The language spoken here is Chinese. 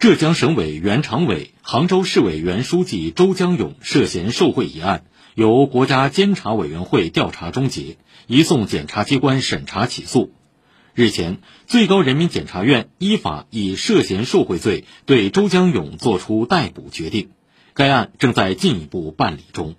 浙江省委原常委杭州市委原书记周江勇涉嫌受贿一案由国家监察委员会调查终结移送检察机关审查起诉。日前最高人民检察院依法以涉嫌受贿罪对周江勇作出逮捕决定该案正在进一步办理中。